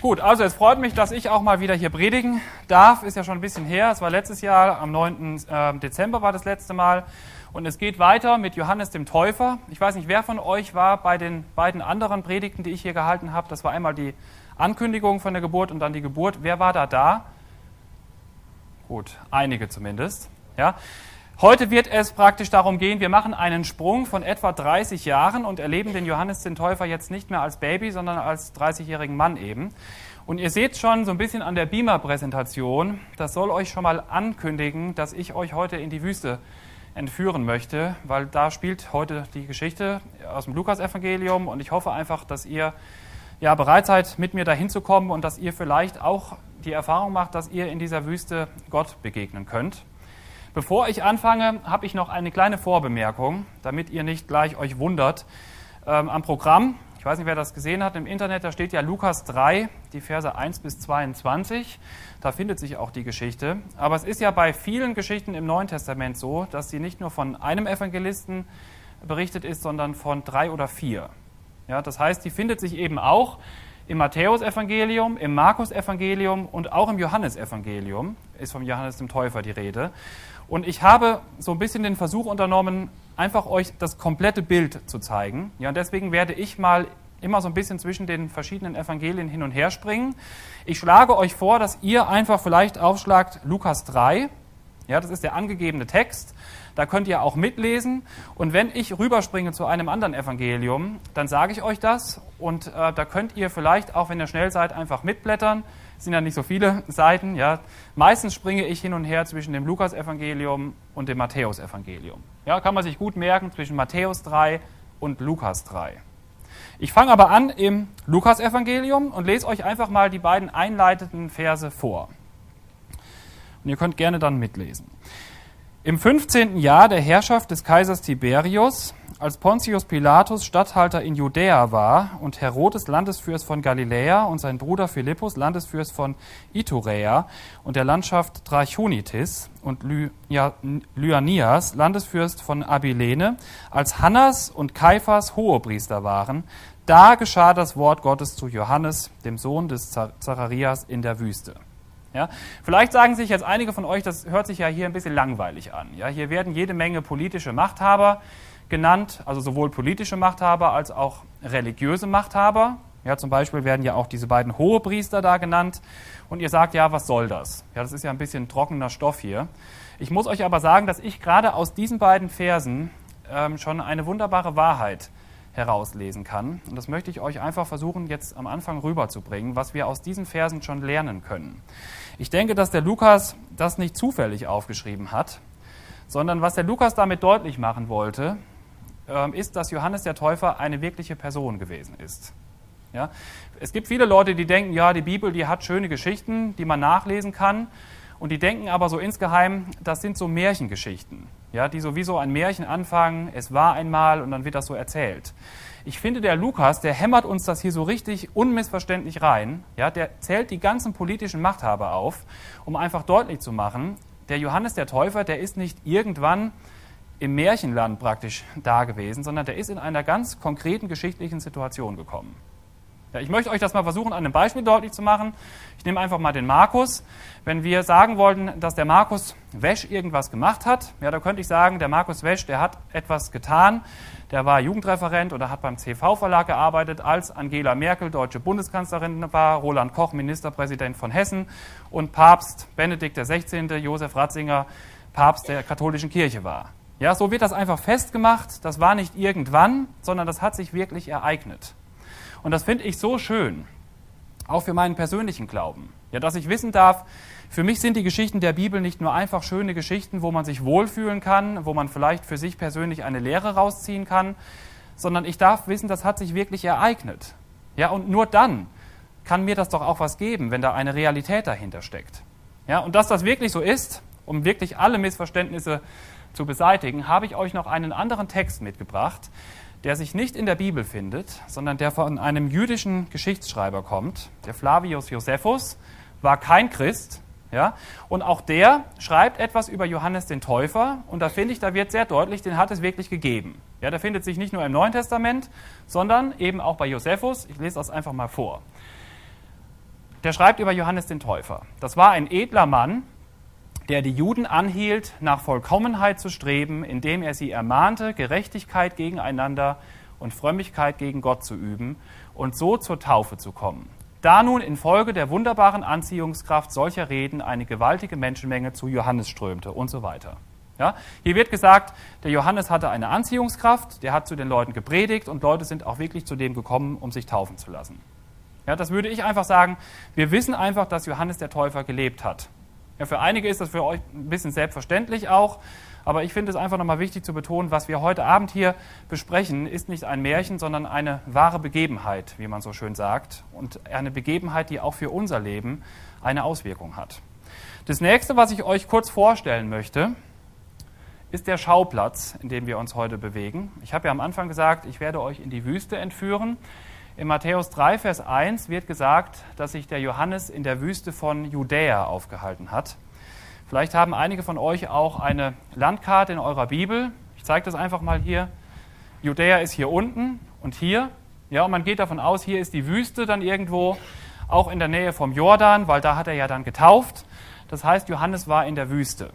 Gut, also es freut mich, dass ich auch mal wieder hier predigen darf. Ist ja schon ein bisschen her. Es war letztes Jahr, am 9. äh, Dezember war das letzte Mal. Und es geht weiter mit Johannes dem Täufer. Ich weiß nicht, wer von euch war bei den beiden anderen Predigten, die ich hier gehalten habe. Das war einmal die Ankündigung von der Geburt und dann die Geburt. Wer war da da? Gut, einige zumindest. Ja. Heute wird es praktisch darum gehen, wir machen einen Sprung von etwa 30 Jahren und erleben den Johannes den Täufer jetzt nicht mehr als Baby, sondern als 30-jährigen Mann eben. Und ihr seht schon so ein bisschen an der Beamer-Präsentation, das soll euch schon mal ankündigen, dass ich euch heute in die Wüste entführen möchte, weil da spielt heute die Geschichte aus dem Lukas-Evangelium und ich hoffe einfach, dass ihr ja bereit seid, mit mir dahin zu kommen und dass ihr vielleicht auch die Erfahrung macht, dass ihr in dieser Wüste Gott begegnen könnt. Bevor ich anfange, habe ich noch eine kleine Vorbemerkung, damit ihr nicht gleich euch wundert. Ähm, am Programm, ich weiß nicht, wer das gesehen hat, im Internet, da steht ja Lukas 3, die Verse 1 bis 22. Da findet sich auch die Geschichte. Aber es ist ja bei vielen Geschichten im Neuen Testament so, dass sie nicht nur von einem Evangelisten berichtet ist, sondern von drei oder vier. Ja, das heißt, die findet sich eben auch im Matthäusevangelium, im Markus-Evangelium und auch im Johannesevangelium ist vom Johannes dem Täufer die Rede. Und ich habe so ein bisschen den Versuch unternommen, einfach euch das komplette Bild zu zeigen. Ja, und deswegen werde ich mal immer so ein bisschen zwischen den verschiedenen Evangelien hin und her springen. Ich schlage euch vor, dass ihr einfach vielleicht aufschlagt Lukas 3. Ja, das ist der angegebene Text. Da könnt ihr auch mitlesen. Und wenn ich rüberspringe zu einem anderen Evangelium, dann sage ich euch das. Und äh, da könnt ihr vielleicht, auch wenn ihr schnell seid, einfach mitblättern sind ja nicht so viele Seiten. Ja. Meistens springe ich hin und her zwischen dem Lukas-Evangelium und dem Matthäus-Evangelium. Ja, kann man sich gut merken zwischen Matthäus 3 und Lukas 3. Ich fange aber an im Lukas-Evangelium und lese euch einfach mal die beiden einleitenden Verse vor. Und ihr könnt gerne dann mitlesen. Im 15. Jahr der Herrschaft des Kaisers Tiberius als Pontius Pilatus Statthalter in Judäa war und Herodes Landesfürst von Galiläa und sein Bruder Philippus Landesfürst von Iturea und der Landschaft Trachonitis und Lyanias Landesfürst von Abilene, als Hannas und Kaiphas Hohepriester waren, da geschah das Wort Gottes zu Johannes, dem Sohn des Zacharias, in der Wüste. Ja, vielleicht sagen sich jetzt einige von euch, das hört sich ja hier ein bisschen langweilig an. Ja, hier werden jede Menge politische Machthaber genannt, also sowohl politische Machthaber als auch religiöse Machthaber. Ja, zum Beispiel werden ja auch diese beiden Hohepriester da genannt. Und ihr sagt, ja, was soll das? Ja, das ist ja ein bisschen trockener Stoff hier. Ich muss euch aber sagen, dass ich gerade aus diesen beiden Versen ähm, schon eine wunderbare Wahrheit herauslesen kann. Und das möchte ich euch einfach versuchen, jetzt am Anfang rüberzubringen, was wir aus diesen Versen schon lernen können. Ich denke, dass der Lukas das nicht zufällig aufgeschrieben hat, sondern was der Lukas damit deutlich machen wollte, ähm, ist, dass Johannes der Täufer eine wirkliche Person gewesen ist. Ja? Es gibt viele Leute, die denken, ja, die Bibel, die hat schöne Geschichten, die man nachlesen kann. Und die denken aber so insgeheim, das sind so Märchengeschichten, ja, die sowieso ein Märchen anfangen, es war einmal und dann wird das so erzählt. Ich finde, der Lukas, der hämmert uns das hier so richtig unmissverständlich rein. Ja, der zählt die ganzen politischen Machthaber auf, um einfach deutlich zu machen, der Johannes der Täufer, der ist nicht irgendwann im Märchenland praktisch da gewesen, sondern der ist in einer ganz konkreten geschichtlichen Situation gekommen. Ja, ich möchte euch das mal versuchen, an einem Beispiel deutlich zu machen. Ich nehme einfach mal den Markus. Wenn wir sagen wollten, dass der Markus Wesch irgendwas gemacht hat, ja, da könnte ich sagen, der Markus Wesch, der hat etwas getan. Der war Jugendreferent oder hat beim CV-Verlag gearbeitet, als Angela Merkel deutsche Bundeskanzlerin war, Roland Koch Ministerpräsident von Hessen und Papst Benedikt XVI., Josef Ratzinger Papst der katholischen Kirche war. Ja, so wird das einfach festgemacht. Das war nicht irgendwann, sondern das hat sich wirklich ereignet. Und das finde ich so schön, auch für meinen persönlichen Glauben. Ja, dass ich wissen darf, für mich sind die Geschichten der Bibel nicht nur einfach schöne Geschichten, wo man sich wohlfühlen kann, wo man vielleicht für sich persönlich eine Lehre rausziehen kann, sondern ich darf wissen, das hat sich wirklich ereignet. Ja, und nur dann kann mir das doch auch was geben, wenn da eine Realität dahinter steckt. Ja, und dass das wirklich so ist, um wirklich alle Missverständnisse zu beseitigen, habe ich euch noch einen anderen Text mitgebracht, der sich nicht in der Bibel findet, sondern der von einem jüdischen Geschichtsschreiber kommt. Der Flavius Josephus war kein Christ, ja, und auch der schreibt etwas über Johannes den Täufer und da finde ich, da wird sehr deutlich, den hat es wirklich gegeben. Ja, der findet sich nicht nur im Neuen Testament, sondern eben auch bei Josephus. Ich lese das einfach mal vor. der schreibt über Johannes den Täufer. Das war ein edler Mann, der die Juden anhielt, nach Vollkommenheit zu streben, indem er sie ermahnte, Gerechtigkeit gegeneinander und Frömmigkeit gegen Gott zu üben und so zur Taufe zu kommen. Da nun infolge der wunderbaren Anziehungskraft solcher Reden eine gewaltige Menschenmenge zu Johannes strömte und so weiter. Ja, hier wird gesagt, der Johannes hatte eine Anziehungskraft, der hat zu den Leuten gepredigt und Leute sind auch wirklich zu dem gekommen, um sich taufen zu lassen. Ja, das würde ich einfach sagen, wir wissen einfach, dass Johannes der Täufer gelebt hat. Ja, für einige ist das für euch ein bisschen selbstverständlich auch, aber ich finde es einfach nochmal wichtig zu betonen, was wir heute Abend hier besprechen, ist nicht ein Märchen, sondern eine wahre Begebenheit, wie man so schön sagt, und eine Begebenheit, die auch für unser Leben eine Auswirkung hat. Das nächste, was ich euch kurz vorstellen möchte, ist der Schauplatz, in dem wir uns heute bewegen. Ich habe ja am Anfang gesagt, ich werde euch in die Wüste entführen. In Matthäus 3, Vers 1 wird gesagt, dass sich der Johannes in der Wüste von Judäa aufgehalten hat. Vielleicht haben einige von euch auch eine Landkarte in eurer Bibel. Ich zeige das einfach mal hier. Judäa ist hier unten und hier. Ja, und man geht davon aus, hier ist die Wüste dann irgendwo, auch in der Nähe vom Jordan, weil da hat er ja dann getauft. Das heißt, Johannes war in der Wüste.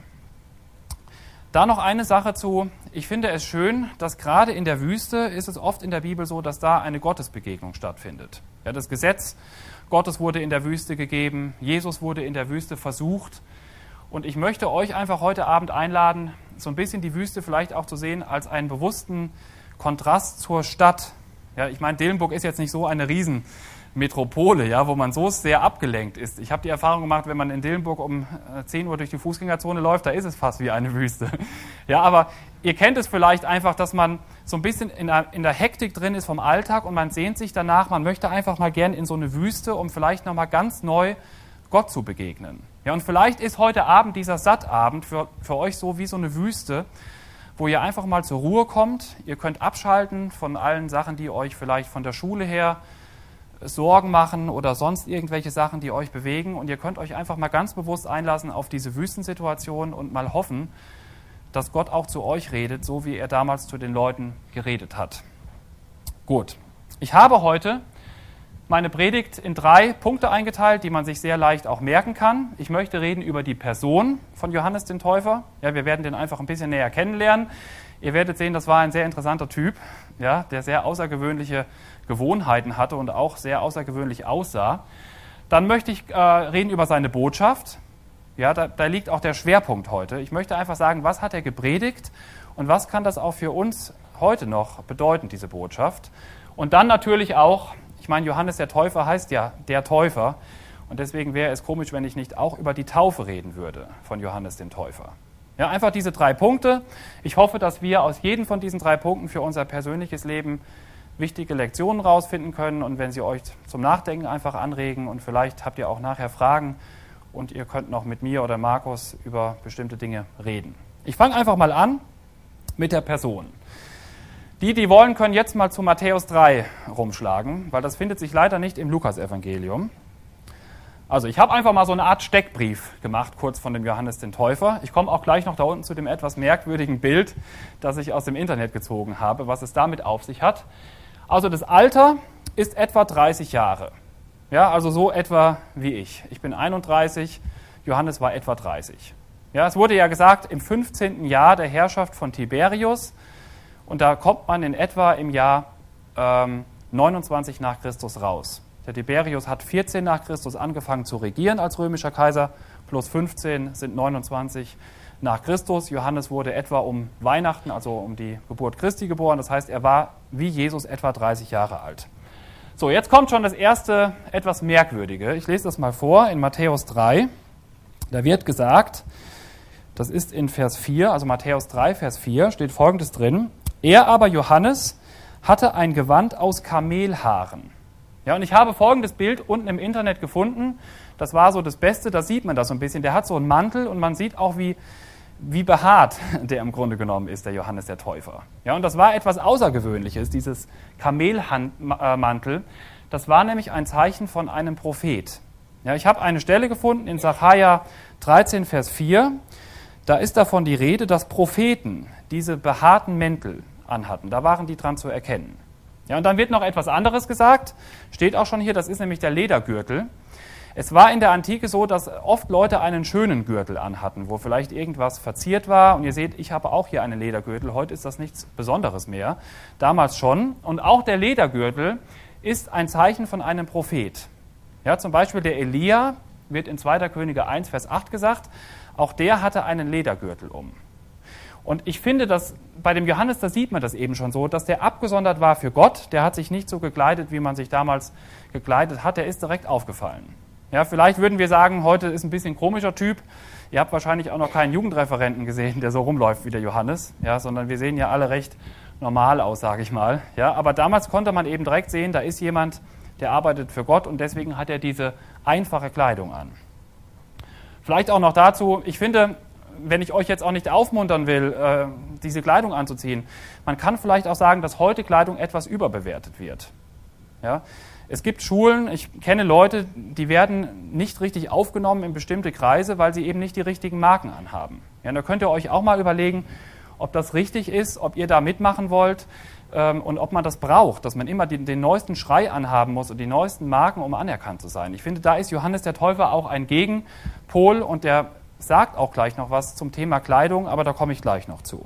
Da noch eine Sache zu. Ich finde es schön, dass gerade in der Wüste ist es oft in der Bibel so, dass da eine Gottesbegegnung stattfindet. Ja, das Gesetz Gottes wurde in der Wüste gegeben, Jesus wurde in der Wüste versucht. Und ich möchte euch einfach heute Abend einladen, so ein bisschen die Wüste vielleicht auch zu sehen als einen bewussten Kontrast zur Stadt. Ja, ich meine, Dillenburg ist jetzt nicht so eine riesen Metropole, ja, wo man so sehr abgelenkt ist. Ich habe die Erfahrung gemacht, wenn man in Dillenburg um 10 äh, Uhr durch die Fußgängerzone läuft, da ist es fast wie eine Wüste. Ja, aber ihr kennt es vielleicht einfach, dass man so ein bisschen in der, Hektik drin ist vom Alltag und man sehnt sich danach, man möchte einfach mal gern in so eine Wüste, um vielleicht nochmal ganz neu Gott zu begegnen. Ja, und vielleicht ist heute Abend dieser Sattabend für, für euch so wie so eine Wüste, wo ihr einfach mal zur Ruhe kommt. Ihr könnt abschalten von allen Sachen, die euch vielleicht von der Schule her Sorgen machen oder sonst irgendwelche Sachen, die euch bewegen. Und ihr könnt euch einfach mal ganz bewusst einlassen auf diese Wüstensituation und mal hoffen, dass Gott auch zu euch redet, so wie er damals zu den Leuten geredet hat. Gut, ich habe heute meine Predigt in drei Punkte eingeteilt, die man sich sehr leicht auch merken kann. Ich möchte reden über die Person von Johannes den Täufer. Ja, wir werden den einfach ein bisschen näher kennenlernen. Ihr werdet sehen, das war ein sehr interessanter Typ, ja, der sehr außergewöhnliche Gewohnheiten hatte und auch sehr außergewöhnlich aussah. Dann möchte ich äh, reden über seine Botschaft. Ja, da, da liegt auch der Schwerpunkt heute. Ich möchte einfach sagen, was hat er gepredigt und was kann das auch für uns heute noch bedeuten, diese Botschaft. Und dann natürlich auch, ich meine, Johannes der Täufer heißt ja der Täufer. Und deswegen wäre es komisch, wenn ich nicht auch über die Taufe reden würde von Johannes dem Täufer. Ja, einfach diese drei Punkte. Ich hoffe, dass wir aus jedem von diesen drei Punkten für unser persönliches Leben wichtige Lektionen rausfinden können und wenn sie euch zum Nachdenken einfach anregen und vielleicht habt ihr auch nachher Fragen und ihr könnt noch mit mir oder Markus über bestimmte Dinge reden. Ich fange einfach mal an mit der Person. Die, die wollen, können jetzt mal zu Matthäus 3 rumschlagen, weil das findet sich leider nicht im Lukasevangelium. Also ich habe einfach mal so eine Art Steckbrief gemacht, kurz von dem Johannes den Täufer. Ich komme auch gleich noch da unten zu dem etwas merkwürdigen Bild, das ich aus dem Internet gezogen habe, was es damit auf sich hat. Also das Alter ist etwa 30 Jahre. Ja, also so etwa wie ich. Ich bin 31, Johannes war etwa 30. Ja, es wurde ja gesagt, im 15. Jahr der Herrschaft von Tiberius, und da kommt man in etwa im Jahr ähm, 29 nach Christus raus. Der Tiberius hat 14 nach Christus angefangen zu regieren als römischer Kaiser, plus 15 sind 29 nach Christus. Johannes wurde etwa um Weihnachten, also um die Geburt Christi geboren. Das heißt, er war wie Jesus etwa 30 Jahre alt. So, jetzt kommt schon das erste etwas Merkwürdige. Ich lese das mal vor in Matthäus 3. Da wird gesagt, das ist in Vers 4, also Matthäus 3, Vers 4, steht folgendes drin. Er aber, Johannes, hatte ein Gewand aus Kamelhaaren. Ja, und ich habe folgendes Bild unten im Internet gefunden. Das war so das Beste, da sieht man das so ein bisschen. Der hat so einen Mantel und man sieht auch, wie, wie behaart der im Grunde genommen ist, der Johannes der Täufer. Ja, und das war etwas Außergewöhnliches, dieses Kamelmantel. Das war nämlich ein Zeichen von einem Prophet. Ja, ich habe eine Stelle gefunden in Sacharja 13, Vers 4. Da ist davon die Rede, dass Propheten diese behaarten Mäntel anhatten. Da waren die dran zu erkennen. Ja, und dann wird noch etwas anderes gesagt, steht auch schon hier, das ist nämlich der Ledergürtel. Es war in der Antike so, dass oft Leute einen schönen Gürtel anhatten, wo vielleicht irgendwas verziert war. Und ihr seht, ich habe auch hier einen Ledergürtel. Heute ist das nichts Besonderes mehr. Damals schon. Und auch der Ledergürtel ist ein Zeichen von einem Prophet. Ja, zum Beispiel der Elia wird in 2. Könige 1, Vers 8 gesagt. Auch der hatte einen Ledergürtel um. Und ich finde, dass bei dem Johannes, da sieht man das eben schon so, dass der abgesondert war für Gott. Der hat sich nicht so gekleidet, wie man sich damals gekleidet hat. Der ist direkt aufgefallen. Ja, vielleicht würden wir sagen, heute ist ein bisschen komischer Typ. Ihr habt wahrscheinlich auch noch keinen Jugendreferenten gesehen, der so rumläuft wie der Johannes, ja, sondern wir sehen ja alle recht normal aus, sage ich mal. Ja, aber damals konnte man eben direkt sehen, da ist jemand, der arbeitet für Gott und deswegen hat er diese einfache Kleidung an. Vielleicht auch noch dazu, ich finde, wenn ich euch jetzt auch nicht aufmuntern will, äh, diese Kleidung anzuziehen, man kann vielleicht auch sagen, dass heute Kleidung etwas überbewertet wird. Ja? Es gibt Schulen, ich kenne Leute, die werden nicht richtig aufgenommen in bestimmte Kreise, weil sie eben nicht die richtigen Marken anhaben. Ja, da könnt ihr euch auch mal überlegen, ob das richtig ist, ob ihr da mitmachen wollt ähm, und ob man das braucht, dass man immer den, den, neuesten Schrei anhaben muss und die neuesten Marken, um anerkannt zu sein. Ich finde, da ist Johannes der Täufer auch ein Gegenpol und der sagt auch gleich noch was zum Thema Kleidung, aber da komme ich gleich noch zu.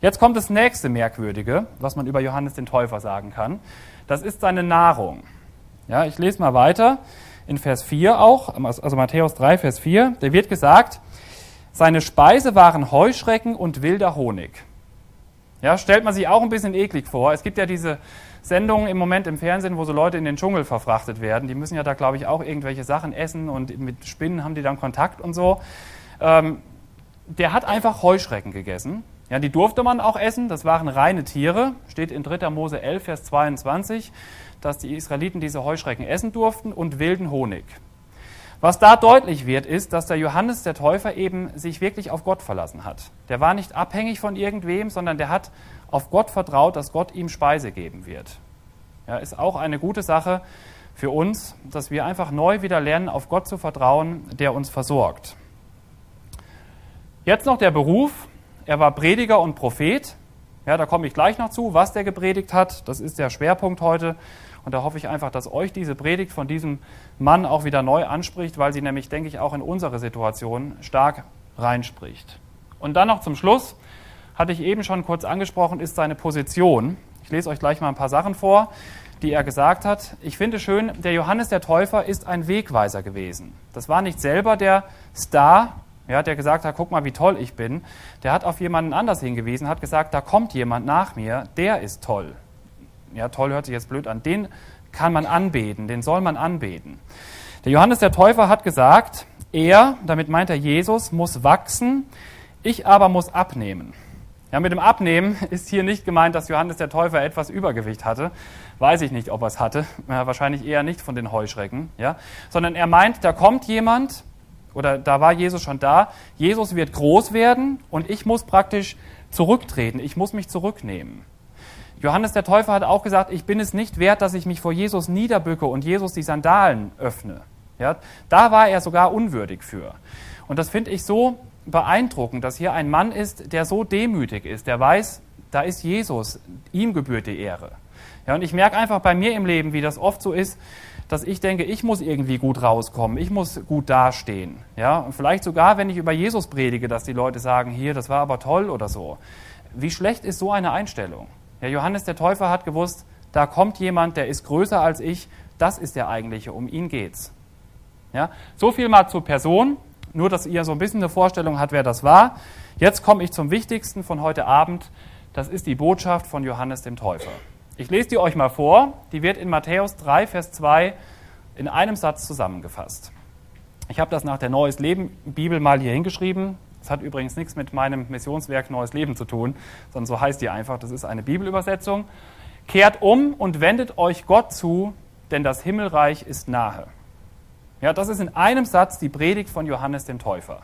Jetzt kommt das nächste Merkwürdige, was man über Johannes den Täufer sagen kann. Das ist seine Nahrung. Ja, ich lese mal weiter in Vers 4 auch, also Matthäus 3, Vers 4. Da wird gesagt, seine Speise waren Heuschrecken und wilder Honig. Ja, stellt man sich auch ein bisschen eklig vor. Es gibt ja diese Sendungen im Moment im Fernsehen, wo so Leute in den Dschungel verfrachtet werden. Die müssen ja da, glaube ich, auch irgendwelche Sachen essen und mit Spinnen haben die dann Kontakt und so. Ähm, der hat einfach Heuschrecken gegessen. Ja, die durfte man auch essen. Das waren reine Tiere. Steht in 3. Mose 11, Vers 22 dass die Israeliten diese Heuschrecken essen durften und wilden Honig. Was da deutlich wird, ist, dass der Johannes der Täufer eben sich wirklich auf Gott verlassen hat. Der war nicht abhängig von irgendwem, sondern der hat auf Gott vertraut, dass Gott ihm Speise geben wird. Ja, ist auch eine gute Sache für uns, dass wir einfach neu wieder lernen, auf Gott zu vertrauen, der uns versorgt. Jetzt noch der Beruf. Er war Prediger und Prophet. Ja, da komme ich gleich noch zu, was der gepredigt hat. Das ist der Schwerpunkt heute. Und da hoffe ich einfach, dass euch diese Predigt von diesem Mann auch wieder neu anspricht, weil sie nämlich, denke ich, auch in unsere Situation stark reinspricht. Und dann noch zum Schluss, hatte ich eben schon kurz angesprochen, ist seine Position. Ich lese euch gleich mal ein paar Sachen vor, die er gesagt hat. Ich finde schön, der Johannes der Täufer ist ein Wegweiser gewesen. Das war nicht selber der Star, ja, der gesagt hat, guck mal, wie toll ich bin. Der hat auf jemanden anders hingewiesen, hat gesagt, da kommt jemand nach mir, der ist toll ja, toll hört sich jetzt blöd an, den kann man anbeten, den soll man anbeten. Der Johannes der Täufer hat gesagt, er, damit meint er Jesus, muss wachsen, ich aber muss abnehmen. Ja, mit dem Abnehmen ist hier nicht gemeint, dass Johannes der Täufer etwas Übergewicht hatte. Weiß ich nicht, ob er es hatte. Ja, wahrscheinlich eher nicht von den Heuschrecken. Ja? Sondern er meint, da kommt jemand, oder da war Jesus schon da, Jesus wird groß werden und ich muss praktisch zurücktreten, ich muss mich zurücknehmen. Johannes der Täufer hat auch gesagt, ich bin es nicht wert, dass ich mich vor Jesus niederbücke und Jesus die Sandalen öffne. Ja, da war er sogar unwürdig für. Und das finde ich so beeindruckend, dass hier ein Mann ist, der so demütig ist, der weiß, da ist Jesus, ihm gebührt die Ehre. Ja, und ich merke einfach bei mir im Leben, wie das oft so ist, dass ich denke, ich muss irgendwie gut rauskommen, ich muss gut dastehen. Ja, und vielleicht sogar, wenn ich über Jesus predige, dass die Leute sagen, hier, das war aber toll oder so. Wie schlecht ist so eine Einstellung? Ja, Johannes der Täufer hat gewusst, da kommt jemand, der ist größer als ich, das ist der eigentliche, um ihn geht's. Ja, so viel mal zur Person, nur dass ihr so ein bisschen eine Vorstellung habt, wer das war. Jetzt komme ich zum Wichtigsten von heute Abend, das ist die Botschaft von Johannes dem Täufer. Ich lese die euch mal vor, die wird in Matthäus 3, Vers 2 in einem Satz zusammengefasst. Ich habe das nach der Neues Leben Bibel mal hier hingeschrieben, das hat übrigens nichts mit meinem Missionswerk Neues Leben zu tun, sondern so heißt die einfach, das ist eine Bibelübersetzung. Kehrt um und wendet euch Gott zu, denn das Himmelreich ist nahe. Ja, das ist in einem Satz die Predigt von Johannes dem Täufer.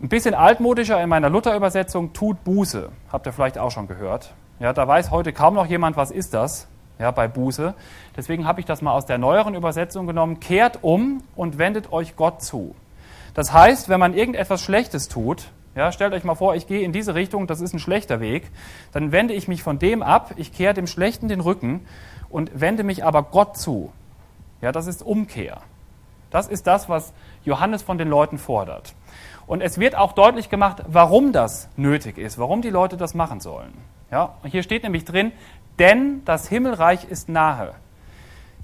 Ein bisschen altmodischer in meiner Luther-Übersetzung, tut Buße. Habt ihr vielleicht auch schon gehört. Ja, da weiß heute kaum noch jemand, was ist das ja, bei Buße. Deswegen habe ich das mal aus der neueren Übersetzung genommen. Kehrt um und wendet euch Gott zu. Das heißt, wenn man irgendetwas Schlechtes tut, ja, stellt euch mal vor, ich gehe in diese Richtung, das ist ein schlechter Weg, dann wende ich mich von dem ab, ich kehre dem Schlechten den Rücken und wende mich aber Gott zu. Ja, das ist Umkehr. Das ist das, was Johannes von den Leuten fordert. Und es wird auch deutlich gemacht, warum das nötig ist, warum die Leute das machen sollen. Ja, hier steht nämlich drin, denn das Himmelreich ist nahe.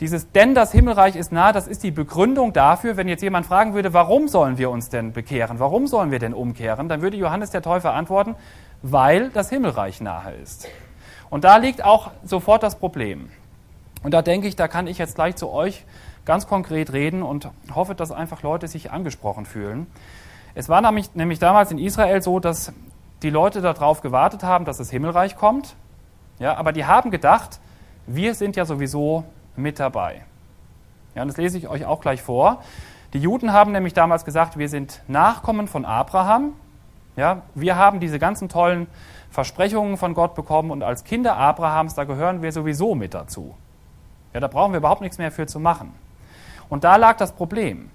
Dieses denn das Himmelreich ist nahe, das ist die Begründung dafür, wenn jetzt jemand fragen würde, warum sollen wir uns denn bekehren? Warum sollen wir denn umkehren? Dann würde Johannes der Täufer antworten, weil das Himmelreich nahe ist. Und da liegt auch sofort das Problem. Und da denke ich, da kann ich jetzt gleich zu euch ganz konkret reden und hoffe, dass einfach Leute sich angesprochen fühlen. Es war nämlich, nämlich damals in Israel so, dass die Leute darauf gewartet haben, dass das Himmelreich kommt. Ja, aber die haben gedacht, wir sind ja sowieso mit dabei. Ja, und das lese ich euch auch gleich vor. Die Juden haben nämlich damals gesagt, wir sind Nachkommen von Abraham. Ja, wir haben diese ganzen tollen Versprechungen von Gott bekommen und als Kinder Abrahams, da gehören wir sowieso mit dazu. Ja, da brauchen wir überhaupt nichts mehr für zu machen. Und da lag das Problem.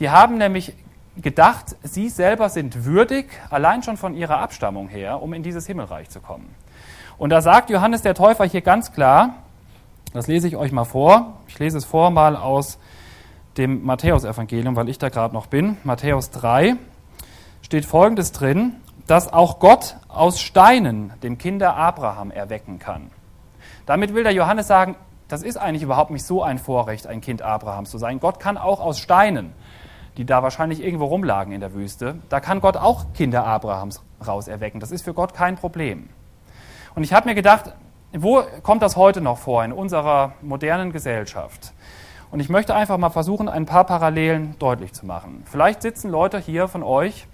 Die haben nämlich gedacht, sie selber sind würdig, allein schon von ihrer Abstammung her, um in dieses Himmelreich zu kommen. Und da sagt Johannes der Täufer hier ganz klar, das lese ich euch mal vor, ich lese es vor mal aus dem Matthäusevangelium, weil ich da gerade noch bin, Matthäus 3, steht folgendes drin, dass auch Gott aus Steinen dem Kinder Abraham erwecken kann. Damit will der Johannes sagen, das ist eigentlich überhaupt nicht so ein Vorrecht, ein Kind Abrahams zu sein. Gott kann auch aus Steinen die da wahrscheinlich irgendwo rumlagen in der Wüste, da kann Gott auch Kinder Abrahams rauserwecken. Das ist für Gott kein Problem. Und ich habe mir gedacht, wo kommt das heute noch vor in unserer modernen Gesellschaft? Und ich möchte einfach mal versuchen, ein paar Parallelen deutlich zu machen. Vielleicht sitzen Leute hier von euch,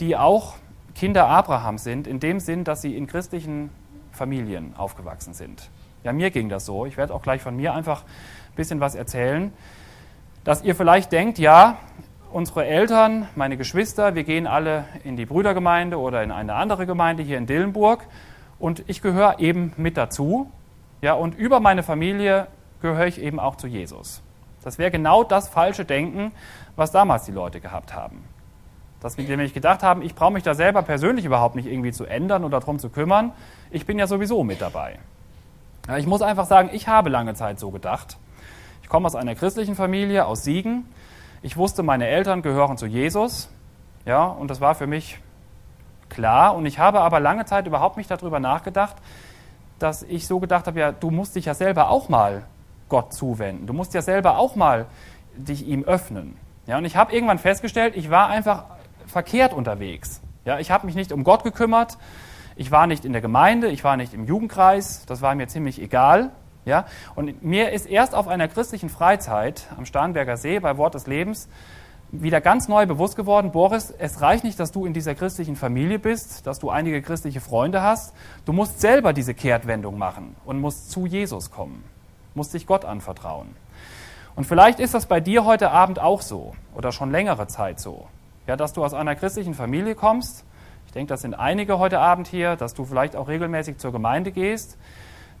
die auch Kinder Abrahams sind, in dem Sinn, dass sie in christlichen Familien aufgewachsen sind. Ja, mir ging das so. Ich werde auch gleich von mir einfach ein bisschen was erzählen dass ihr vielleicht denkt, ja, unsere Eltern, meine Geschwister, wir gehen alle in die Brüdergemeinde oder in eine andere Gemeinde hier in Dillenburg und ich gehöre eben mit dazu. Ja, und über meine Familie gehöre ich eben auch zu Jesus. Das wäre genau das falsche Denken, was damals die Leute gehabt haben. Dass wir nämlich gedacht haben, ich brauche mich da selber persönlich überhaupt nicht irgendwie zu ändern oder darum zu kümmern. Ich bin ja sowieso mit dabei. Ja, ich muss einfach sagen, ich habe lange Zeit so gedacht. Ich komme aus einer christlichen Familie, aus Siegen. Ich wusste, meine Eltern gehören zu Jesus. Ja, und das war für mich klar. Und ich habe aber lange Zeit überhaupt nicht darüber nachgedacht, dass ich so gedacht habe, ja, du musst dich ja selber auch mal Gott zuwenden. Du musst ja selber auch mal dich ihm öffnen. Ja, und ich habe irgendwann festgestellt, ich war einfach verkehrt unterwegs. Ja, ich habe mich nicht um Gott gekümmert. Ich war nicht in der Gemeinde, ich war nicht im Jugendkreis. Das war mir ziemlich egal. Ja? Und mir ist erst auf einer christlichen Freizeit am Starnberger See bei Wort des Lebens wieder ganz neu bewusst geworden, Boris, es reicht nicht, dass du in dieser christlichen Familie bist, dass du einige christliche Freunde hast. Du musst selber diese Kehrtwendung machen und musst zu Jesus kommen, musst dich Gott anvertrauen. Und vielleicht ist das bei dir heute Abend auch so oder schon längere Zeit so, ja, dass du aus einer christlichen Familie kommst. Ich denke, das sind einige heute Abend hier, dass du vielleicht auch regelmäßig zur Gemeinde gehst,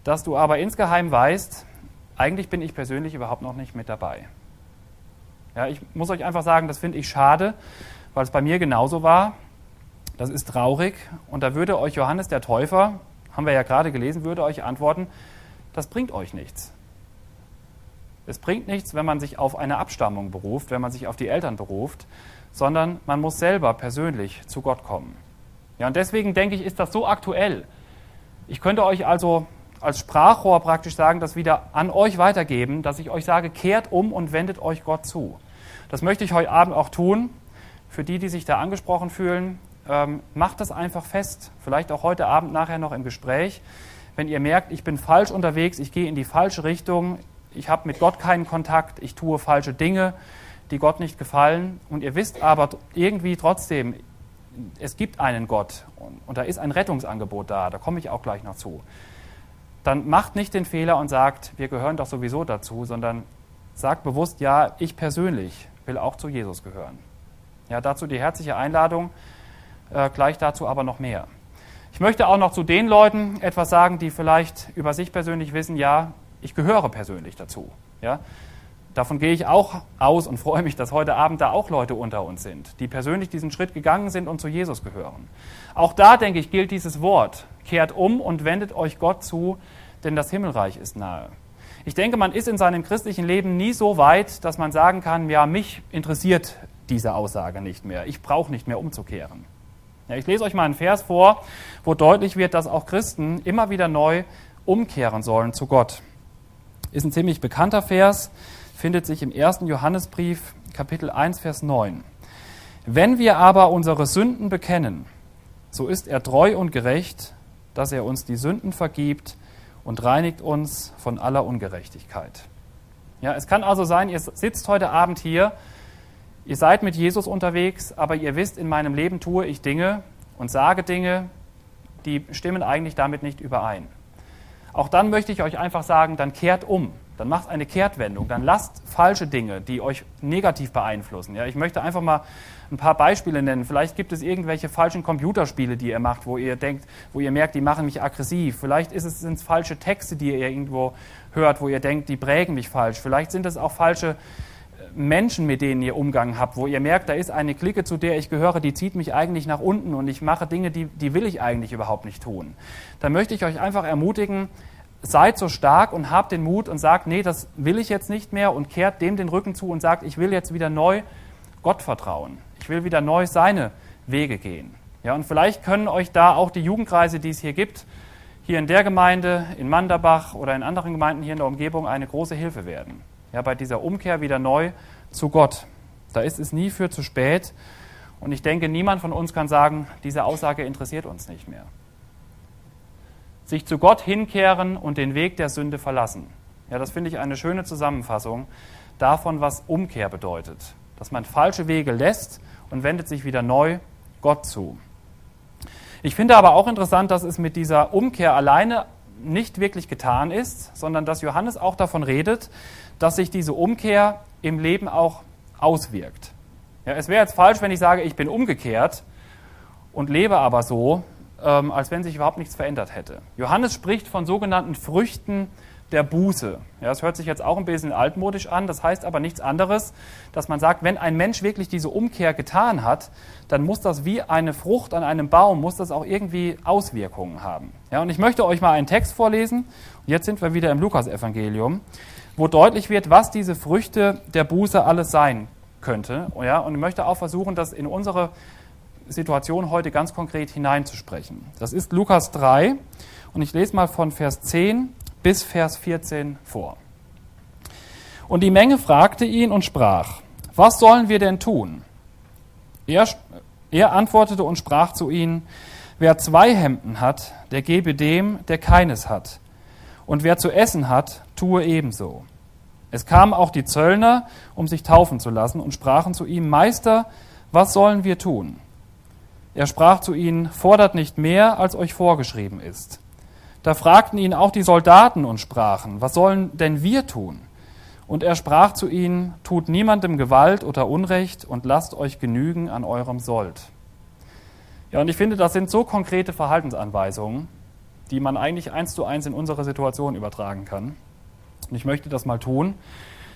dass du aber insgeheim weißt, eigentlich bin ich persönlich überhaupt noch nicht mit dabei. Ja, ich muss euch einfach sagen, das finde ich schade, weil es bei mir genauso war. Das ist traurig. Und da würde euch Johannes der Täufer, haben wir ja gerade gelesen, würde euch antworten, das bringt euch nichts. Es bringt nichts, wenn man sich auf eine Abstammung beruft, wenn man sich auf die Eltern beruft, sondern man muss selber persönlich zu Gott kommen. Ja, und deswegen denke ich, ist das so aktuell. Ich könnte euch also als Sprachrohr praktisch sagen, das wieder an euch weitergeben, dass ich euch sage, kehrt um und wendet euch Gott zu. Das möchte ich heute Abend auch tun. Für die, die sich da angesprochen fühlen, ähm, macht das einfach fest. Vielleicht auch heute Abend nachher noch im Gespräch. Wenn ihr merkt, ich bin falsch unterwegs, ich gehe in die falsche Richtung, ich habe mit Gott keinen Kontakt, ich tue falsche Dinge, die Gott nicht gefallen und ihr wisst aber irgendwie trotzdem, es gibt einen Gott und, und da ist ein Rettungsangebot da, da komme ich auch gleich noch zu dann macht nicht den Fehler und sagt, wir gehören doch sowieso dazu, sondern sagt bewusst, ja, ich persönlich will auch zu Jesus gehören. Ja, dazu die herzliche Einladung, äh, gleich dazu aber noch mehr. Ich möchte auch noch zu den Leuten etwas sagen, die vielleicht über sich persönlich wissen, ja, ich gehöre persönlich dazu. Ja, davon gehe ich auch aus und freue mich, dass heute Abend da auch Leute unter uns sind, die persönlich diesen Schritt gegangen sind und zu Jesus gehören. Auch da, denke ich, gilt dieses Wort. Kehrt um und wendet euch Gott zu, denn das Himmelreich ist nahe. Ich denke, man ist in seinem christlichen Leben nie so weit, dass man sagen kann, ja, mich interessiert diese Aussage nicht mehr. Ich brauche nicht mehr umzukehren. Ja, ich lese euch mal einen Vers vor, wo deutlich wird, dass auch Christen immer wieder neu umkehren sollen zu Gott. Ist ein ziemlich bekannter Vers, findet sich im ersten Johannesbrief, Kapitel 1, Vers 9. Wenn wir aber unsere Sünden bekennen, so ist er treu und gerecht, dass er uns die Sünden vergibt und reinigt uns von aller Ungerechtigkeit. Ja, es kann also sein, ihr sitzt heute Abend hier, ihr seid mit Jesus unterwegs, aber ihr wisst, in meinem Leben tue ich Dinge und sage Dinge, die stimmen eigentlich damit nicht überein. Auch dann möchte ich euch einfach sagen, dann kehrt um, dann macht eine Kehrtwendung, dann lasst falsche Dinge, die euch negativ beeinflussen. Ja, ich möchte einfach mal ein paar Beispiele nennen. Vielleicht gibt es irgendwelche falschen Computerspiele, die ihr macht, wo ihr denkt, wo ihr merkt, die machen mich aggressiv. Vielleicht sind es falsche Texte, die ihr irgendwo hört, wo ihr denkt, die prägen mich falsch. Vielleicht sind es auch falsche äh, Menschen, mit denen ihr Umgang habt, wo ihr merkt, da ist eine Clique, zu der ich gehöre, die zieht mich eigentlich nach unten und ich mache Dinge, die, die will ich eigentlich überhaupt nicht tun. Da möchte ich euch einfach ermutigen, seid so stark und habt den Mut und sagt, nee, das will ich jetzt nicht mehr und kehrt dem den Rücken zu und sagt, ich will jetzt wieder neu Gott vertrauen. Ich will wieder neu seine Wege gehen. Ja, und vielleicht können euch da auch die Jugendkreise, die es hier gibt, hier in der Gemeinde, in Manderbach oder in anderen Gemeinden hier in der Umgebung eine große Hilfe werden. Ja, bei dieser Umkehr wieder neu zu Gott. Da ist es nie für zu spät. Und ich denke, niemand von uns kann sagen, diese Aussage interessiert uns nicht mehr. Sich zu Gott hinkehren und den Weg der Sünde verlassen. Ja, das finde ich eine schöne Zusammenfassung davon, was Umkehr bedeutet. Dass man falsche Wege lässt und wendet sich wieder neu Gott zu. Ich finde aber auch interessant, dass es mit dieser Umkehr alleine nicht wirklich getan ist, sondern dass Johannes auch davon redet, dass sich diese Umkehr im Leben auch auswirkt. Ja, es wäre jetzt falsch, wenn ich sage, ich bin umgekehrt und lebe aber so, ähm, als wenn sich überhaupt nichts verändert hätte. Johannes spricht von sogenannten Früchten der Buße. Ja, das hört sich jetzt auch ein bisschen altmodisch an, das heißt aber nichts anderes, dass man sagt, wenn ein Mensch wirklich diese Umkehr getan hat, dann muss das wie eine Frucht an einem Baum, muss das auch irgendwie Auswirkungen haben. Ja, und ich möchte euch mal einen Text vorlesen, jetzt sind wir wieder im Lukasevangelium, wo deutlich wird, was diese Früchte der Buße alles sein könnte. Ja, und ich möchte auch versuchen, das in unsere Situation heute ganz konkret hineinzusprechen. Das ist Lukas 3 und ich lese mal von Vers 10 bis Vers 14 vor. Und die Menge fragte ihn und sprach, was sollen wir denn tun? Er, er antwortete und sprach zu ihnen, wer zwei Hemden hat, der gebe dem, der keines hat. Und wer zu essen hat, tue ebenso. Es kamen auch die Zöllner, um sich taufen zu lassen, und sprachen zu ihm, Meister, was sollen wir tun? Er sprach zu ihnen, fordert nicht mehr, als euch vorgeschrieben ist. Da fragten ihn auch die Soldaten und sprachen, was sollen denn wir tun? Und er sprach zu ihnen, tut niemandem Gewalt oder Unrecht und lasst euch genügen an eurem Sold. Ja, und ich finde, das sind so konkrete Verhaltensanweisungen, die man eigentlich eins zu eins in unsere Situation übertragen kann. Und ich möchte das mal tun.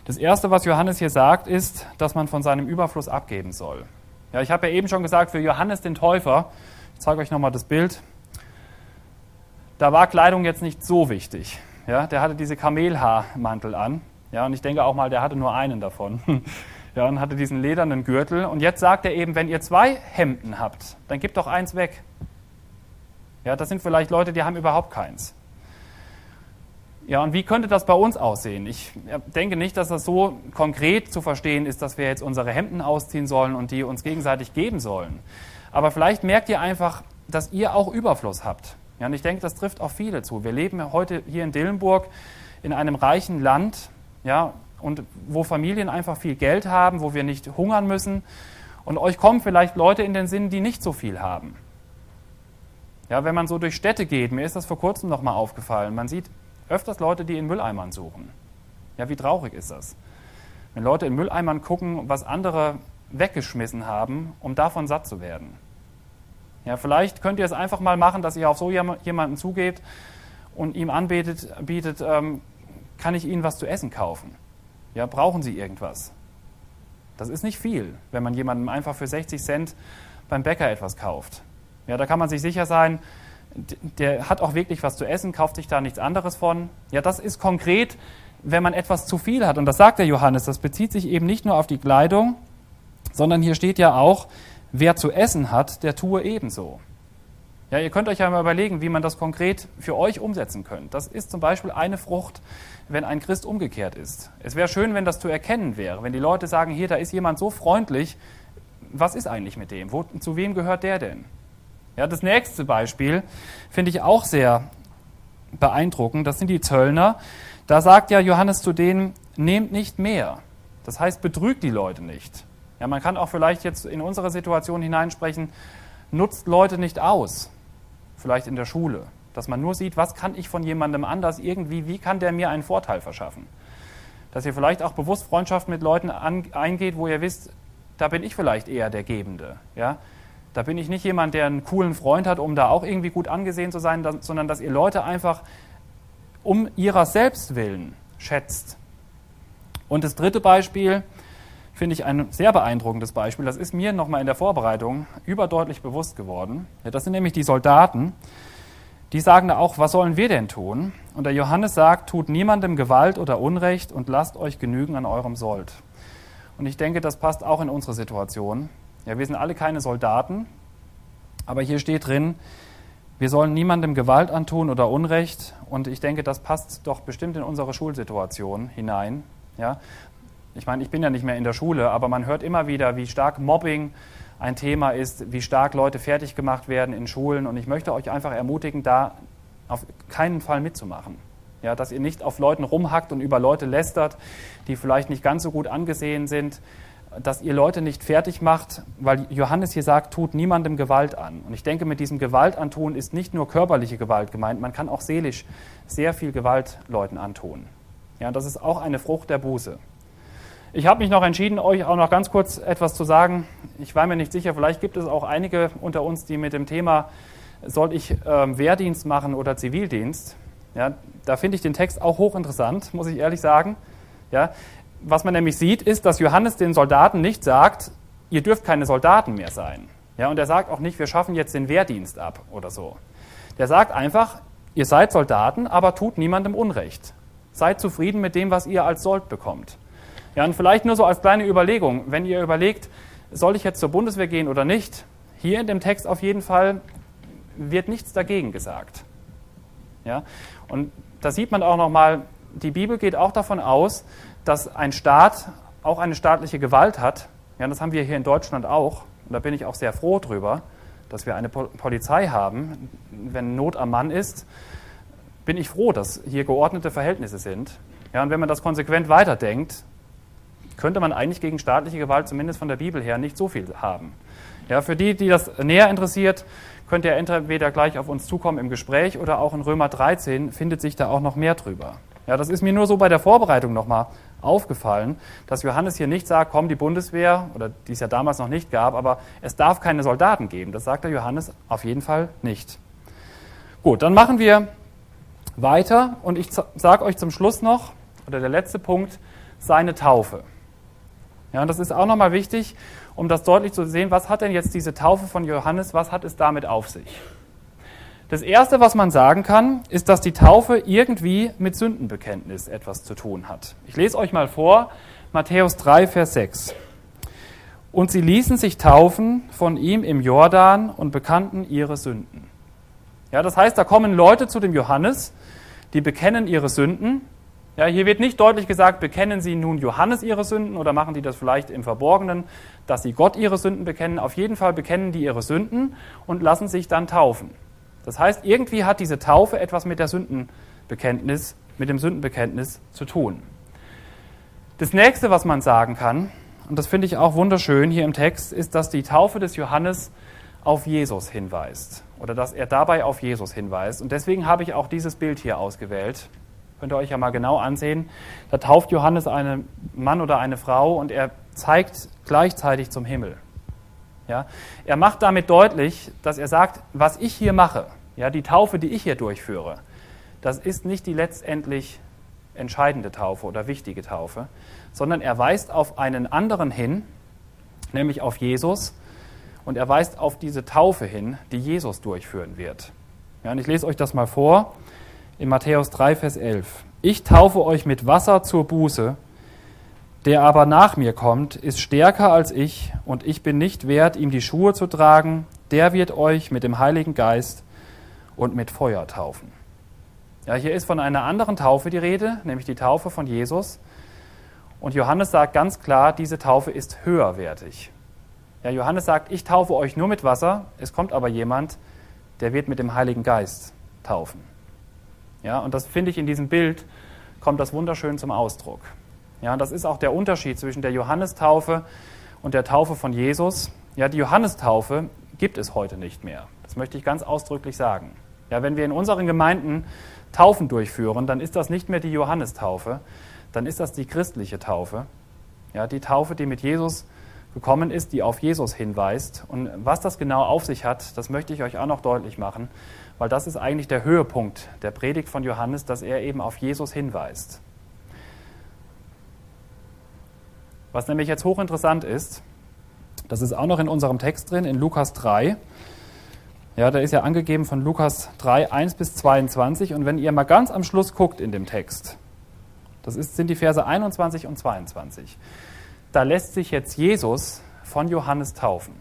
Das Erste, was Johannes hier sagt, ist, dass man von seinem Überfluss abgeben soll. Ja, ich habe ja eben schon gesagt, für Johannes den Täufer, ich zeige euch nochmal das Bild, da war Kleidung jetzt nicht so wichtig. Ja, der hatte diese Kamelhaarmantel an. Ja, und ich denke auch mal, der hatte nur einen davon. Ja, und hatte diesen ledernen Gürtel. Und jetzt sagt er eben, wenn ihr zwei Hemden habt, dann gebt doch eins weg. Ja, das sind vielleicht Leute, die haben überhaupt keins. Ja, und wie könnte das bei uns aussehen? Ich denke nicht, dass das so konkret zu verstehen ist, dass wir jetzt unsere Hemden ausziehen sollen und die uns gegenseitig geben sollen. Aber vielleicht merkt ihr einfach, dass ihr auch Überfluss habt. Ja, und ich denke, das trifft auch viele zu. Wir leben heute hier in Dillenburg in einem reichen Land, ja, und wo Familien einfach viel Geld haben, wo wir nicht hungern müssen. Und euch kommen vielleicht Leute in den Sinn, die nicht so viel haben. Ja, wenn man so durch Städte geht, mir ist das vor kurzem nochmal aufgefallen, man sieht öfters Leute, die in Mülleimern suchen. Ja, wie traurig ist das? Wenn Leute in Mülleimern gucken, was andere weggeschmissen haben, um davon satt zu werden. Ja, vielleicht könnt ihr es einfach mal machen, dass ihr auf so jemanden zugeht und ihm anbietet, bietet, ähm, kann ich Ihnen was zu essen kaufen? Ja, brauchen Sie irgendwas? Das ist nicht viel, wenn man jemandem einfach für 60 Cent beim Bäcker etwas kauft. Ja, da kann man sich sicher sein, der hat auch wirklich was zu essen, kauft sich da nichts anderes von. Ja, das ist konkret wenn man etwas zu viel hat. Und das sagt der Johannes, das bezieht sich eben nicht nur auf die Kleidung, sondern hier steht ja auch, wer zu essen hat, der tue ebenso. Ja, ihr könnt euch ja mal überlegen, wie man das konkret für euch umsetzen könnt. Das ist zum Beispiel eine Frucht, wenn ein Christ umgekehrt ist. Es wäre schön, wenn das zu erkennen wäre, wenn die Leute sagen, hier, da ist jemand so freundlich, was ist eigentlich mit dem? Wo, zu wem gehört der denn? Ja, das nächste Beispiel finde ich auch sehr beeindruckend. Das sind die Zöllner. Da sagt ja Johannes zu denen, nehmt nicht mehr. Das heißt, betrügt die Leute nicht. Ja, man kann auch vielleicht jetzt in unsere Situation hineinsprechen, nutzt Leute nicht aus vielleicht in der Schule, dass man nur sieht, was kann ich von jemandem anders irgendwie, wie kann der mir einen Vorteil verschaffen. Dass ihr vielleicht auch bewusst Freundschaften mit Leuten an, eingeht, wo ihr wisst, da bin ich vielleicht eher der Gebende. Ja? Da bin ich nicht jemand, der einen coolen Freund hat, um da auch irgendwie gut angesehen zu sein, sondern dass ihr Leute einfach um ihrer selbst willen schätzt. Und das dritte Beispiel finde ich ein sehr beeindruckendes Beispiel. Das ist mir nochmal in der Vorbereitung überdeutlich bewusst geworden. Das sind nämlich die Soldaten. Die sagen da auch, was sollen wir denn tun? Und der Johannes sagt, tut niemandem Gewalt oder Unrecht und lasst euch genügen an eurem Sold. Und ich denke, das passt auch in unsere Situation. Ja, wir sind alle keine Soldaten, aber hier steht drin, wir sollen niemandem Gewalt antun oder Unrecht. Und ich denke, das passt doch bestimmt in unsere Schulsituation hinein. Ja? Ich meine, ich bin ja nicht mehr in der Schule, aber man hört immer wieder, wie stark Mobbing ein Thema ist, wie stark Leute fertig gemacht werden in Schulen. Und ich möchte euch einfach ermutigen, da auf keinen Fall mitzumachen. Ja, dass ihr nicht auf Leuten rumhackt und über Leute lästert, die vielleicht nicht ganz so gut angesehen sind, dass ihr Leute nicht fertig macht, weil Johannes hier sagt, tut niemandem Gewalt an. Und ich denke, mit diesem Gewalt antun ist nicht nur körperliche Gewalt gemeint, man kann auch seelisch sehr viel Gewalt Leuten antun. Ja, das ist auch eine Frucht der Buße. Ich habe mich noch entschieden, euch auch noch ganz kurz etwas zu sagen. Ich war mir nicht sicher, vielleicht gibt es auch einige unter uns, die mit dem Thema, soll ich ähm, Wehrdienst machen oder Zivildienst? Ja, da finde ich den Text auch hochinteressant, muss ich ehrlich sagen. Ja, was man nämlich sieht, ist, dass Johannes den Soldaten nicht sagt, ihr dürft keine Soldaten mehr sein. Ja, und er sagt auch nicht, wir schaffen jetzt den Wehrdienst ab oder so. Der sagt einfach, ihr seid Soldaten, aber tut niemandem Unrecht. Seid zufrieden mit dem, was ihr als Sold bekommt. Ja, und vielleicht nur so als kleine Überlegung, wenn ihr überlegt, soll ich jetzt zur Bundeswehr gehen oder nicht, hier in dem Text auf jeden Fall wird nichts dagegen gesagt. Ja, und da sieht man auch nochmal, die Bibel geht auch davon aus, dass ein Staat auch eine staatliche Gewalt hat. Ja, das haben wir hier in Deutschland auch. Und da bin ich auch sehr froh drüber, dass wir eine Polizei haben. Wenn Not am Mann ist, bin ich froh, dass hier geordnete Verhältnisse sind. Ja, und wenn man das konsequent weiterdenkt, könnte man eigentlich gegen staatliche Gewalt, zumindest von der Bibel her, nicht so viel haben. Ja, für die, die das näher interessiert, könnt ihr entweder gleich auf uns zukommen im Gespräch oder auch in Römer 13 findet sich da auch noch mehr drüber. Ja, das ist mir nur so bei der Vorbereitung nochmal aufgefallen, dass Johannes hier nicht sagt, komm, die Bundeswehr, oder die es ja damals noch nicht gab, aber es darf keine Soldaten geben. Das sagt der Johannes auf jeden Fall nicht. Gut, dann machen wir weiter und ich sage euch zum Schluss noch, oder der letzte Punkt, seine Taufe. Ja, und das ist auch nochmal wichtig, um das deutlich zu sehen, was hat denn jetzt diese Taufe von Johannes, was hat es damit auf sich? Das Erste, was man sagen kann, ist, dass die Taufe irgendwie mit Sündenbekenntnis etwas zu tun hat. Ich lese euch mal vor, Matthäus 3, Vers 6. Und sie ließen sich taufen von ihm im Jordan und bekannten ihre Sünden. Ja, das heißt, da kommen Leute zu dem Johannes, die bekennen ihre Sünden ja, hier wird nicht deutlich gesagt, bekennen Sie nun Johannes ihre Sünden oder machen die das vielleicht im Verborgenen, dass sie Gott ihre Sünden bekennen. Auf jeden Fall bekennen die ihre Sünden und lassen sich dann taufen. Das heißt, irgendwie hat diese Taufe etwas mit der Sündenbekenntnis, mit dem Sündenbekenntnis zu tun. Das nächste, was man sagen kann, und das finde ich auch wunderschön hier im Text, ist, dass die Taufe des Johannes auf Jesus hinweist oder dass er dabei auf Jesus hinweist. Und deswegen habe ich auch dieses Bild hier ausgewählt. Könnt ihr euch ja mal genau ansehen. Da tauft Johannes einen Mann oder eine Frau und er zeigt gleichzeitig zum Himmel. Ja? Er macht damit deutlich, dass er sagt, was ich hier mache, ja, die Taufe, die ich hier durchführe, das ist nicht die letztendlich entscheidende Taufe oder wichtige Taufe, sondern er weist auf einen anderen hin, nämlich auf Jesus, und er weist auf diese Taufe hin, die Jesus durchführen wird. Ja, und ich lese euch das mal vor in Matthäus 3, Vers 11. ich taufe euch mit Wasser zur Buße, der aber nach mir kommt, ist stärker als ich, und ich bin nicht wert, ihm die Schuhe zu tragen, der wird euch mit dem Heiligen Geist und mit Feuer taufen. Ja, hier ist von einer anderen Taufe die Rede, nämlich die Taufe von Jesus. Und Johannes sagt ganz klar, diese Taufe ist höherwertig. Ja, Johannes sagt, ich taufe euch nur mit Wasser, es kommt aber jemand, der wird mit dem Heiligen Geist taufen. Ja, und das finde ich in diesem Bild, kommt das wunderschön zum Ausdruck. Ja, und das ist auch der Unterschied zwischen der Johannestaufe und der Taufe von Jesus. Ja, die Johannestaufe gibt es heute nicht mehr. Das möchte ich ganz ausdrücklich sagen. Ja, wenn wir in unseren Gemeinden Taufen durchführen, dann ist das nicht mehr die Johannestaufe, dann ist das die christliche Taufe. Ja, die Taufe, die mit Jesus gekommen ist, die auf Jesus hinweist. Und was das genau auf sich hat, das möchte ich euch auch noch deutlich machen, weil das ist eigentlich der Höhepunkt der Predigt von Johannes, dass er eben auf Jesus hinweist. Was nämlich jetzt hochinteressant ist, das ist auch noch in unserem Text drin, in Lukas 3. Ja, da ist ja angegeben von Lukas 3, 1 bis 22. Und wenn ihr mal ganz am Schluss guckt in dem Text, das ist, sind die Verse 21 und 22, da lässt sich jetzt Jesus von Johannes taufen.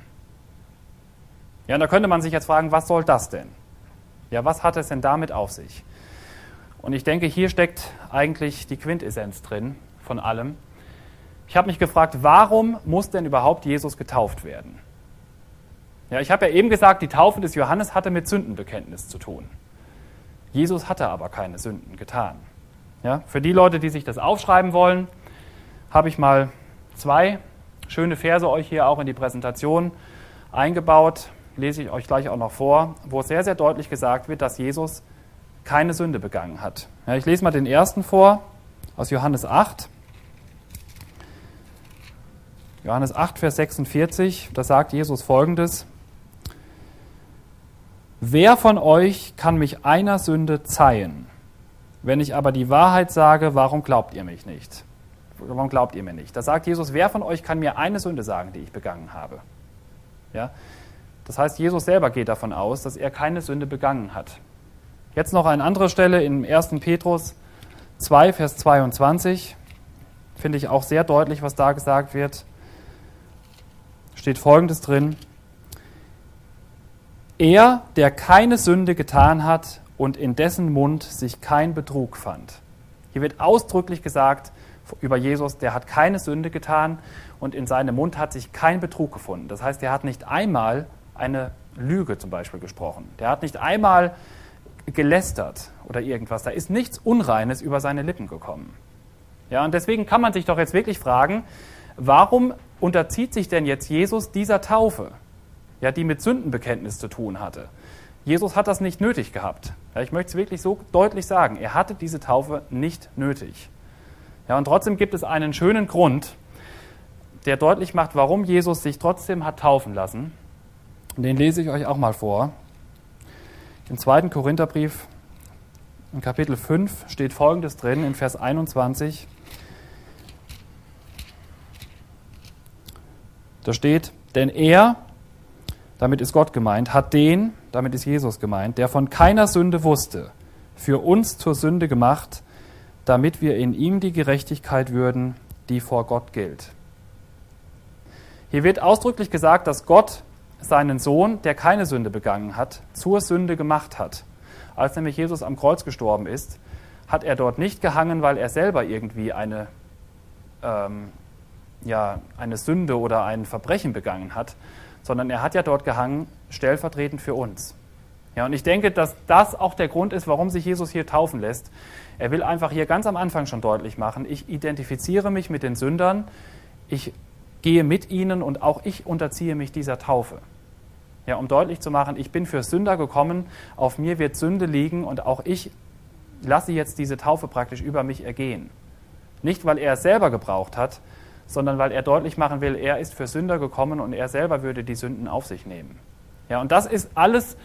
Ja, und da könnte man sich jetzt fragen, was soll das denn? Ja, was hat es denn damit auf sich? Und ich denke, hier steckt eigentlich die Quintessenz drin von allem. Ich habe mich gefragt, warum muss denn überhaupt Jesus getauft werden? Ja, ich habe ja eben gesagt, die Taufe des Johannes hatte mit Sündenbekenntnis zu tun. Jesus hatte aber keine Sünden getan. Ja, für die Leute, die sich das aufschreiben wollen, habe ich mal zwei schöne Verse euch hier auch in die Präsentation eingebaut. Lese ich euch gleich auch noch vor, wo sehr, sehr deutlich gesagt wird, dass Jesus keine Sünde begangen hat. Ja, ich lese mal den ersten vor aus Johannes 8. Johannes 8, Vers 46, da sagt Jesus folgendes. Wer von euch kann mich einer Sünde zeihen? Wenn ich aber die Wahrheit sage, warum glaubt ihr mich nicht? Warum glaubt ihr mir nicht? Da sagt Jesus, wer von euch kann mir eine Sünde sagen, die ich begangen habe? Ja? Das heißt, Jesus selber geht davon aus, dass er keine Sünde begangen hat. Jetzt noch eine andere Stelle in 1. Petrus 2, Vers 22. Finde ich auch sehr deutlich, was da gesagt wird steht Folgendes drin. Er, der keine Sünde getan hat und in dessen Mund sich kein Betrug fand. Hier wird ausdrücklich gesagt über Jesus, der hat keine Sünde getan und in seinem Mund hat sich kein Betrug gefunden. Das heißt, er hat nicht einmal eine Lüge zum Beispiel gesprochen. Der hat nicht einmal gelästert oder irgendwas. Da ist nichts Unreines über seine Lippen gekommen. Ja, und deswegen kann man sich doch jetzt wirklich fragen, warum unterzieht sich denn jetzt Jesus dieser Taufe, ja, die mit Sündenbekenntnis zu tun hatte? Jesus hat das nicht nötig gehabt. Ja, ich möchte es wirklich so deutlich sagen. Er hatte diese Taufe nicht nötig. Ja, und trotzdem gibt es einen schönen Grund, der deutlich macht, warum Jesus sich trotzdem hat taufen lassen. Und den lese ich euch auch mal vor. Im zweiten Korintherbrief, in Kapitel 5, steht folgendes drin, in Vers 21. Da steht, denn er, damit ist Gott gemeint, hat den, damit ist Jesus gemeint, der von keiner Sünde wusste, für uns zur Sünde gemacht, damit wir in ihm die Gerechtigkeit würden, die vor Gott gilt. Hier wird ausdrücklich gesagt, dass Gott seinen Sohn, der keine Sünde begangen hat, zur Sünde gemacht hat. Als nämlich Jesus am Kreuz gestorben ist, hat er dort nicht gehangen, weil er selber irgendwie eine ähm, ja eine Sünde oder ein Verbrechen begangen hat, sondern er hat ja dort gehangen, stellvertretend für uns. Ja, und ich denke, dass das auch der Grund ist, warum sich Jesus hier taufen lässt. Er will einfach hier ganz am Anfang schon deutlich machen, ich identifiziere mich mit den Sündern, ich gehe mit ihnen und auch ich unterziehe mich dieser Taufe. Ja, um deutlich zu machen, ich bin für Sünder gekommen, auf mir wird Sünde liegen und auch ich lasse jetzt diese Taufe praktisch über mich ergehen. Nicht, weil er es selber gebraucht hat, sondern weil er deutlich machen will, er ist für Sünder gekommen und er selber würde die Sünden auf sich nehmen. Ja, und das ist alles,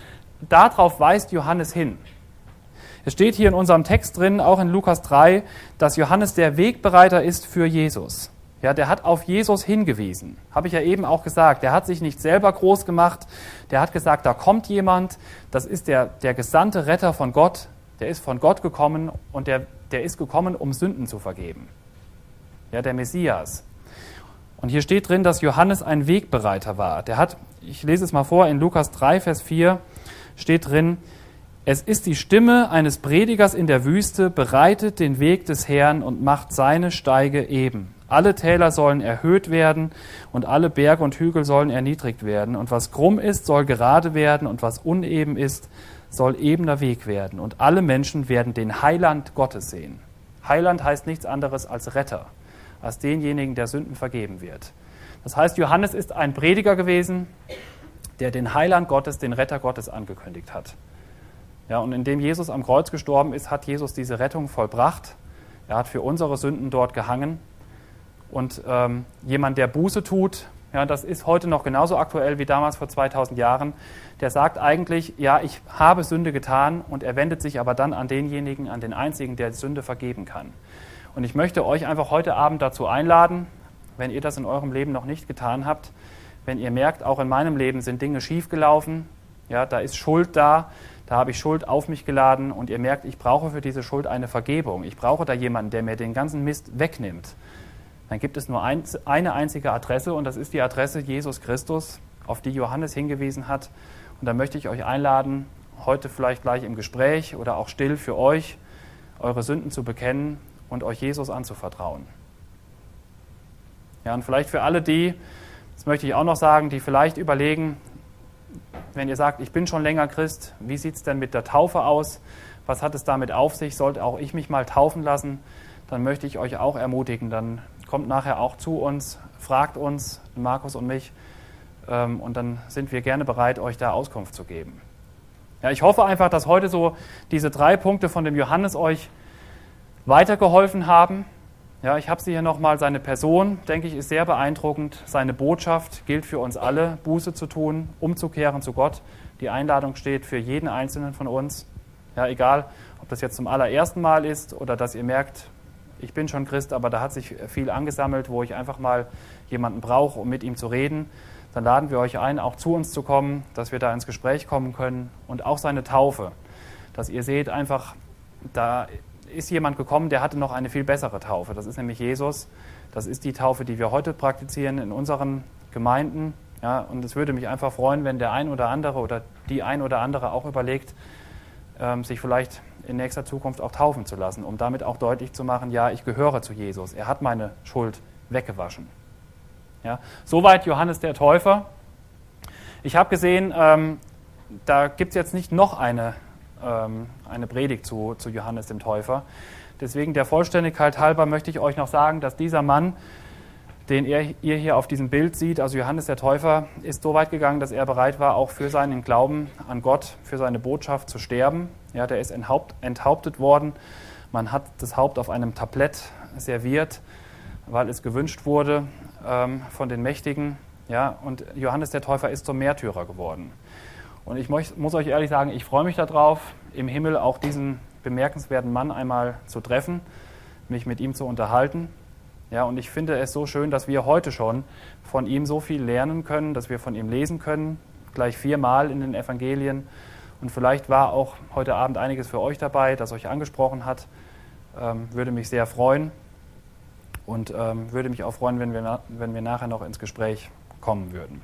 darauf weist Johannes hin. Es steht hier in unserem Text drin, auch in Lukas 3, dass Johannes der Wegbereiter ist für Jesus. Ja, der hat auf Jesus hingewiesen. Habe ich ja eben auch gesagt. Der hat sich nicht selber groß gemacht. Der hat gesagt, da kommt jemand. Das ist der, der gesandte Retter von Gott. Der ist von Gott gekommen und der, der ist gekommen, um Sünden zu vergeben. Ja, der Messias. Und hier steht drin, dass Johannes ein Wegbereiter war. Der hat, ich lese es mal vor, in Lukas 3, Vers 4 steht drin, es ist die Stimme eines Predigers in der Wüste, bereitet den Weg des Herrn und macht seine Steige eben. Alle Täler sollen erhöht werden und alle Berge und Hügel sollen erniedrigt werden. Und was krumm ist, soll gerade werden und was uneben ist, soll ebener Weg werden. Und alle Menschen werden den Heiland Gottes sehen. Heiland heißt nichts anderes als Retter, als denjenigen, der Sünden vergeben wird. Das heißt, Johannes ist ein Prediger gewesen, der den Heiland Gottes, den Retter Gottes angekündigt hat. Ja, und indem Jesus am Kreuz gestorben ist, hat Jesus diese Rettung vollbracht. Er hat für unsere Sünden dort gehangen. Und ähm, jemand, der Buße tut, ja, das ist heute noch genauso aktuell wie damals vor 2000 Jahren, der sagt eigentlich, ja, ich habe Sünde getan und er wendet sich aber dann an denjenigen, an den einzigen, der Sünde vergeben kann. Und ich möchte euch einfach heute Abend dazu einladen, wenn ihr das in eurem Leben noch nicht getan habt, wenn ihr merkt, auch in meinem Leben sind Dinge schiefgelaufen, ja, da ist Schuld da, da habe ich Schuld auf mich geladen und ihr merkt, ich brauche für diese Schuld eine Vergebung. Ich brauche da jemanden, der mir den ganzen Mist wegnimmt. Dann gibt es nur ein, eine einzige Adresse und das ist die Adresse Jesus Christus, auf die Johannes hingewiesen hat. Und da möchte ich euch einladen, heute vielleicht gleich im Gespräch oder auch still für euch, eure Sünden zu bekennen und euch Jesus anzuvertrauen. Ja, und vielleicht für alle die, das möchte ich auch noch sagen, die vielleicht überlegen, wenn ihr sagt, ich bin schon länger Christ, wie sieht es denn mit der Taufe aus? Was hat es damit auf sich? Sollte auch ich mich mal taufen lassen? Dann möchte ich euch auch ermutigen. Dann kommt nachher auch zu uns, fragt uns, Markus und mich, ähm, und dann sind wir gerne bereit, euch da Auskunft zu geben. Ja, ich hoffe einfach, dass heute so diese drei Punkte von dem Johannes euch weitergeholfen haben. Ja, ich habe sie hier nochmal. Seine Person, denke ich, ist sehr beeindruckend. Seine Botschaft gilt für uns alle, Buße zu tun, umzukehren zu Gott. Die Einladung steht für jeden Einzelnen von uns. Ja, egal, ob das jetzt zum allerersten Mal ist oder dass ihr merkt, ich bin schon Christ, aber da hat sich viel angesammelt, wo ich einfach mal jemanden brauche, um mit ihm zu reden. Dann laden wir euch ein, auch zu uns zu kommen, dass wir da ins Gespräch kommen können und auch seine Taufe, dass ihr seht einfach, da ist jemand gekommen, der hatte noch eine viel bessere Taufe. Das ist nämlich Jesus. Das ist die Taufe, die wir heute praktizieren in unseren Gemeinden. Ja, und es würde mich einfach freuen, wenn der ein oder andere oder die ein oder andere auch überlegt, ähm, sich vielleicht in nächster Zukunft auch taufen zu lassen, um damit auch deutlich zu machen, ja, ich gehöre zu Jesus. Er hat meine Schuld weggewaschen. Ja, soweit Johannes der Täufer. Ich habe gesehen, ähm, da gibt es jetzt nicht noch eine ähm, eine Predigt zu, zu Johannes dem Täufer. Deswegen der Vollständigkeit halber möchte ich euch noch sagen, dass dieser Mann, den ihr, ihr hier auf diesem Bild seht, also Johannes der Täufer, ist so weit gegangen, dass er bereit war, auch für seinen Glauben an Gott, für seine Botschaft zu sterben. Ja, der ist enthaupt, enthauptet worden. Man hat das Haupt auf einem Tablett serviert, weil es gewünscht wurde ähm, von den Mächtigen. Ja, und Johannes der Täufer ist zum Märtyrer geworden. Und ich muss euch ehrlich sagen, ich freue mich darauf, im Himmel auch diesen bemerkenswerten Mann einmal zu treffen, mich mit ihm zu unterhalten. Ja, und ich finde es so schön, dass wir heute schon von ihm so viel lernen können, dass wir von ihm lesen können, gleich viermal in den Evangelien. Und vielleicht war auch heute Abend einiges für euch dabei, das euch angesprochen hat. Ähm, würde mich sehr freuen und ähm, würde mich auch freuen, wenn wir, wenn wir nachher noch ins Gespräch kommen würden.